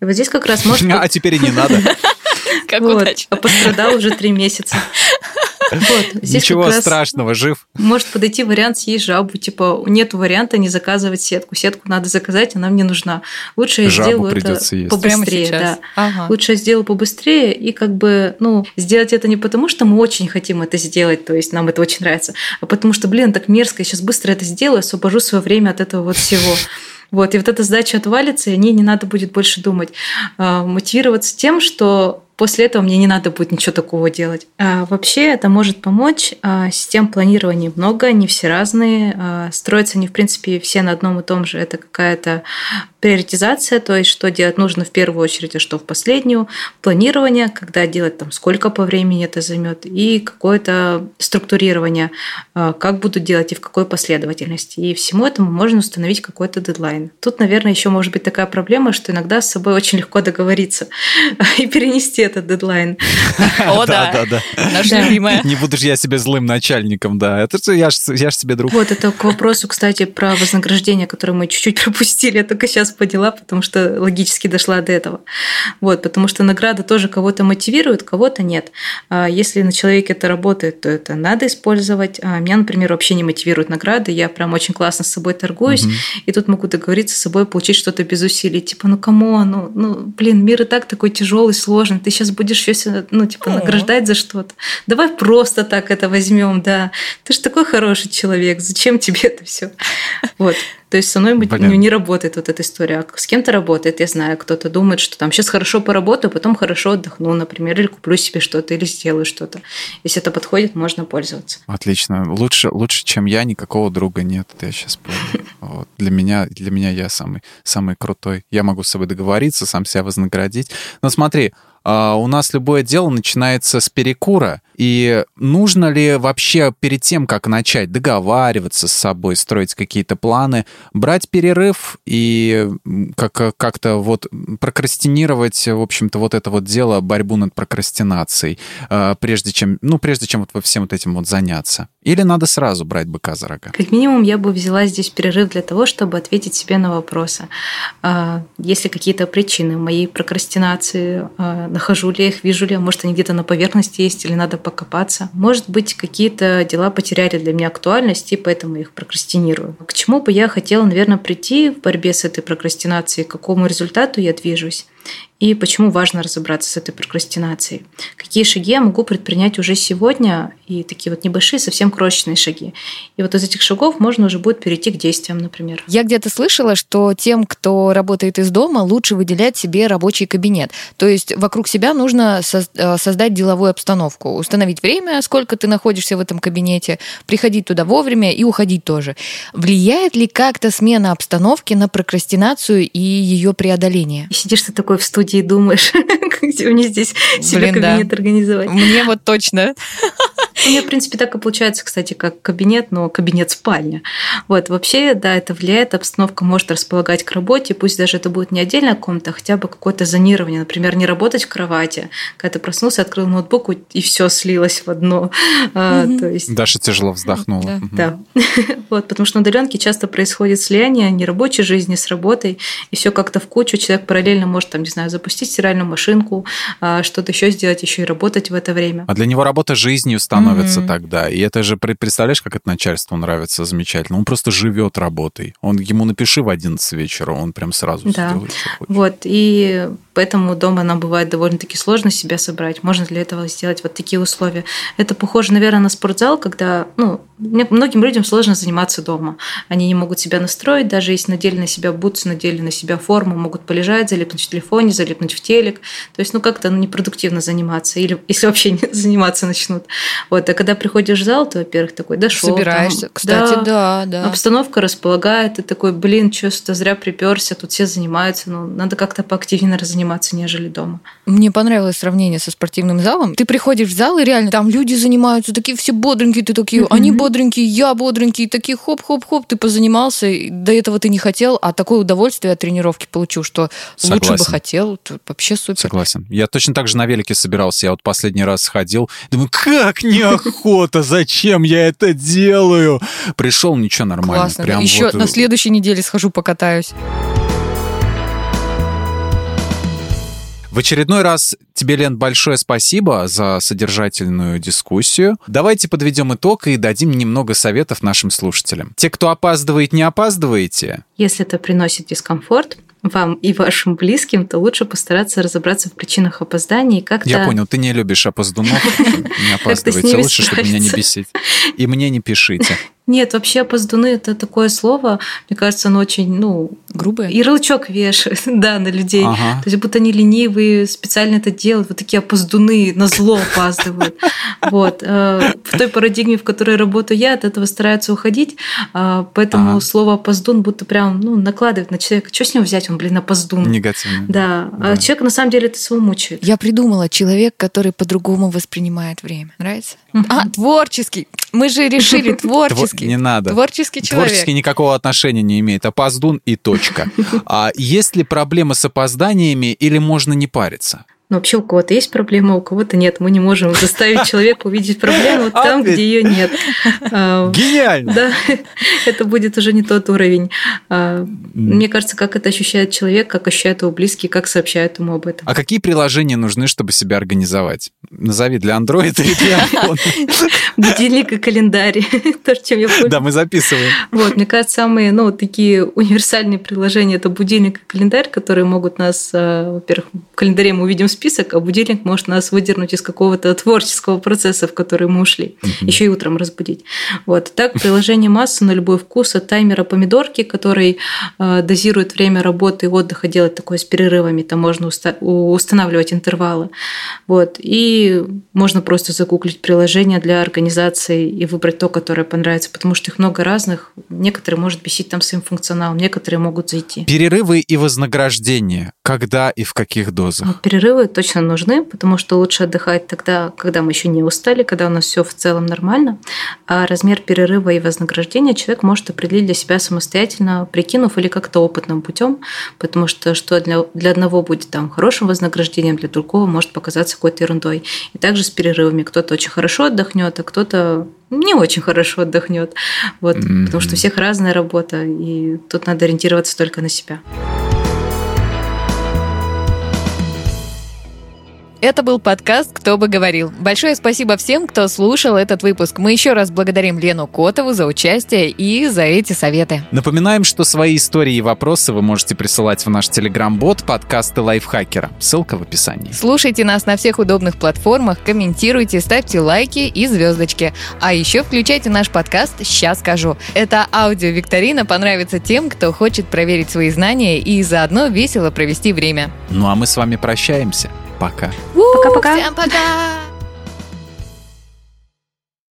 Speaker 3: И вот здесь как раз может...
Speaker 1: А теперь и не надо.
Speaker 2: Как вот, удачно.
Speaker 3: А пострадал уже три месяца.
Speaker 1: Вот, здесь Ничего страшного, жив.
Speaker 3: Может подойти вариант съесть жабу. Типа, нет варианта не заказывать сетку. Сетку надо заказать, она мне нужна. Лучше я Жабу сделаю это есть. побыстрее. Да. Ага. Лучше я сделаю побыстрее и как бы, ну, сделать это не потому, что мы очень хотим это сделать, то есть нам это очень нравится, а потому что, блин, так мерзко, я сейчас быстро это сделаю, освобожу свое время от этого вот всего. Вот, и вот эта задача отвалится, и о ней не надо будет больше думать. А, мотивироваться тем, что после этого мне не надо будет ничего такого делать. А вообще это может помочь. А, систем планирования много, не все разные. А, строятся они, в принципе, все на одном и том же. Это какая-то приоритизация, то есть что делать нужно в первую очередь, а что в последнюю. Планирование, когда делать там, сколько по времени это займет. И какое-то структурирование, а, как буду делать и в какой последовательности. И всему этому можно установить какой-то дедлайн. Тут, наверное, еще может быть такая проблема, что иногда с собой очень легко договориться и перенести этот дедлайн.
Speaker 2: О, да, да, да. Наша любимая.
Speaker 1: Не буду же я себе злым начальником, да. Это я же я ж себе друг.
Speaker 3: Вот это к вопросу, кстати, про вознаграждение, которое мы чуть-чуть пропустили. Я только сейчас поняла, потому что логически дошла до этого. Вот, потому что награда тоже кого-то мотивирует, кого-то нет. А если на человеке это работает, то это надо использовать. А меня, например, вообще не мотивирует награды. Я прям очень классно с собой торгуюсь, угу. и тут могу договориться с собой, получить что-то без усилий. Типа, ну кому, ну, ну, блин, мир и так такой тяжелый, сложный. Ты сейчас будешь все, ну, типа, награждать за что-то. Давай просто так это возьмем, да. Ты же такой хороший человек, зачем тебе это все? Вот. То есть со мной Блин. не работает вот эта история. А с кем-то работает, я знаю, кто-то думает, что там сейчас хорошо поработаю, потом хорошо отдохну, например, или куплю себе что-то, или сделаю что-то. Если это подходит, можно пользоваться.
Speaker 1: Отлично. Лучше, лучше чем я, никакого друга нет. Я сейчас понял. Вот. Для меня, для меня я самый, самый крутой. Я могу с собой договориться, сам себя вознаградить. Но смотри, у нас любое дело начинается с перекура, и нужно ли вообще перед тем, как начать договариваться с собой, строить какие-то планы, брать перерыв и как- как-то вот прокрастинировать, в общем-то, вот это вот дело, борьбу над прокрастинацией, а, прежде чем, ну, прежде чем вот во всем вот этим вот заняться? Или надо сразу брать быка за рога?
Speaker 3: Как минимум, я бы взяла здесь перерыв для того, чтобы ответить себе на вопросы. А, есть ли какие-то причины моей прокрастинации? Нахожу ли я их, вижу ли, может, они где-то на поверхности есть, или надо покопаться. Может быть, какие-то дела потеряли для меня актуальность, и поэтому я их прокрастинирую. К чему бы я хотела, наверное, прийти в борьбе с этой прокрастинацией, к какому результату я движусь? И почему важно разобраться с этой прокрастинацией. Какие шаги я могу предпринять уже сегодня, и такие вот небольшие, совсем крошечные шаги. И вот из этих шагов можно уже будет перейти к действиям, например.
Speaker 2: Я где-то слышала, что тем, кто работает из дома, лучше выделять себе рабочий кабинет. То есть вокруг себя нужно э, создать деловую обстановку, установить время, сколько ты находишься в этом кабинете, приходить туда вовремя и уходить тоже. Влияет ли как-то смена обстановки на прокрастинацию и ее преодоление?
Speaker 3: И сидишь ты такой в студии думаешь, где мне здесь себе кабинет организовать.
Speaker 2: Мне вот точно.
Speaker 3: У меня, в принципе, так и получается, кстати, как кабинет, но кабинет-спальня. Вот, вообще, да, это влияет, обстановка может располагать к работе, пусть даже это будет не отдельная комната, а хотя бы какое-то зонирование. Например, не работать в кровати, когда ты проснулся, открыл ноутбук, и все слилось в одно. А,
Speaker 1: то есть... Даша тяжело вздохнула.
Speaker 3: Да. Вот, потому что на удаленке часто происходит слияние нерабочей жизни с работой, и все как-то в кучу. Человек параллельно может, там, не знаю, запустить стиральную машинку, а, что-то еще сделать, еще и работать в это время.
Speaker 1: А для него работа жизнью становится становится mm-hmm. тогда. И это же, представляешь, как это начальству нравится замечательно. Он просто живет работой. Он ему напиши в 11 вечера, он прям сразу да. сделает.
Speaker 3: Вот, и поэтому дома нам бывает довольно-таки сложно себя собрать. Можно для этого сделать вот такие условия. Это похоже, наверное, на спортзал, когда, ну, многим людям сложно заниматься дома. Они не могут себя настроить, даже если надели на себя бутсы, надели на себя форму, могут полежать, залипнуть в телефоне, залипнуть в телек. То есть, ну, как-то ну, непродуктивно заниматься, или если вообще не заниматься начнут. Вот, а когда приходишь в зал, то, во-первых, такой дошел.
Speaker 2: Собираешься, там, кстати, да, да, да.
Speaker 3: Обстановка располагает, ты такой, блин, что-то зря приперся, тут все занимаются, ну, надо как-то поактивнее заниматься, нежели дома.
Speaker 2: Мне понравилось сравнение со спортивным залом. Ты приходишь в зал, и реально там люди занимаются, такие все бодренькие, ты такие, они бодренькие, я бодренький, такие хоп-хоп-хоп, ты позанимался, до этого ты не хотел, а такое удовольствие от тренировки получил, что Согласен. лучше бы хотел, вообще супер.
Speaker 1: Согласен. Я точно так же на велике собирался, я вот последний раз сходил, думаю, как неохота, зачем я это делаю? Пришел, ничего, нормально.
Speaker 2: Классно. Прям Еще вот... на следующей неделе схожу покатаюсь.
Speaker 1: В очередной раз тебе, Лен, большое спасибо за содержательную дискуссию. Давайте подведем итог и дадим немного советов нашим слушателям. Те, кто опаздывает, не опаздывайте.
Speaker 3: Если это приносит дискомфорт, вам и вашим близким, то лучше постараться разобраться в причинах опозданий и как-то...
Speaker 1: Я понял, ты не любишь опоздунов, не опаздывайте. Лучше, чтобы меня не бесить. И мне не пишите.
Speaker 3: Нет, вообще опоздуны это такое слово, мне кажется, оно очень, ну,
Speaker 2: грубое.
Speaker 3: Ярлычок вешает, да, на людей.
Speaker 1: Ага.
Speaker 3: То есть будто они ленивые, специально это делают, вот такие опоздуны, на зло опаздывают. Вот. Э, в той парадигме, в которой работаю я, от этого стараются уходить, а, поэтому слово опоздун будто прям, ну, накладывает на человека. Что с него взять, он, блин, опоздун.
Speaker 1: Негативно.
Speaker 3: Да,
Speaker 1: Да.
Speaker 3: а человек на самом деле это своего мучает.
Speaker 2: Я придумала человек, который по-другому воспринимает время. Нравится? А, творческий. Мы же решили творческий.
Speaker 1: Не надо.
Speaker 2: Творческий человек.
Speaker 1: Творчески никакого отношения не имеет. Опоздун и точка. А есть ли проблемы с опозданиями или можно не париться?
Speaker 3: Но вообще у кого-то есть проблема, у кого-то нет. Мы не можем заставить человека увидеть проблему там, где ее нет. А,
Speaker 1: Гениально!
Speaker 3: Да, это будет уже не тот уровень. А, Мне кажется, как это ощущает человек, как ощущают его близкие, как сообщают ему об этом.
Speaker 1: А какие приложения нужны, чтобы себя организовать? Назови для Android или для iPhone.
Speaker 3: Будильник и календарь. То, чем я.
Speaker 1: Да, мы записываем.
Speaker 3: Вот, мне кажется, самые ну, такие универсальные приложения это будильник и календарь, которые могут нас, э, во-первых, в календаре мы увидим список, а будильник может нас выдернуть из какого-то творческого процесса, в который мы ушли. Еще и утром разбудить. Вот. Так, приложение масса на любой вкус от таймера помидорки, который э, дозирует время работы и отдыха, делать такое с перерывами. Там можно уста- устанавливать интервалы. Вот. И можно просто загуглить приложение для организации и выбрать то, которое понравится, потому что их много разных. Некоторые может бесить там своим функционалом, некоторые могут зайти.
Speaker 1: Перерывы и вознаграждение. Когда и в каких дозах?
Speaker 3: Вот перерывы точно нужны, потому что лучше отдыхать тогда, когда мы еще не устали, когда у нас все в целом нормально. А размер перерыва и вознаграждения человек может определить для себя самостоятельно, прикинув или как-то опытным путем, потому что что для, для одного будет там хорошим вознаграждением, для другого может показаться какой-то ерундой. И также с перерывами кто-то очень хорошо отдохнет, а кто-то не очень хорошо отдохнет. Вот,
Speaker 1: Мгм.
Speaker 3: потому что у всех разная работа, и тут надо ориентироваться только на себя.
Speaker 2: Это был подкаст «Кто бы говорил». Большое спасибо всем, кто слушал этот выпуск. Мы еще раз благодарим Лену Котову за участие и за эти советы.
Speaker 1: Напоминаем, что свои истории и вопросы вы можете присылать в наш телеграм-бот подкасты лайфхакера. Ссылка в описании.
Speaker 2: Слушайте нас на всех удобных платформах, комментируйте, ставьте лайки и звездочки. А еще включайте наш подкаст «Сейчас скажу». Это аудио-викторина понравится тем, кто хочет проверить свои знания и заодно весело провести время.
Speaker 1: Ну а мы с вами прощаемся. Пока.
Speaker 3: Пока-пока.
Speaker 2: Всем пока!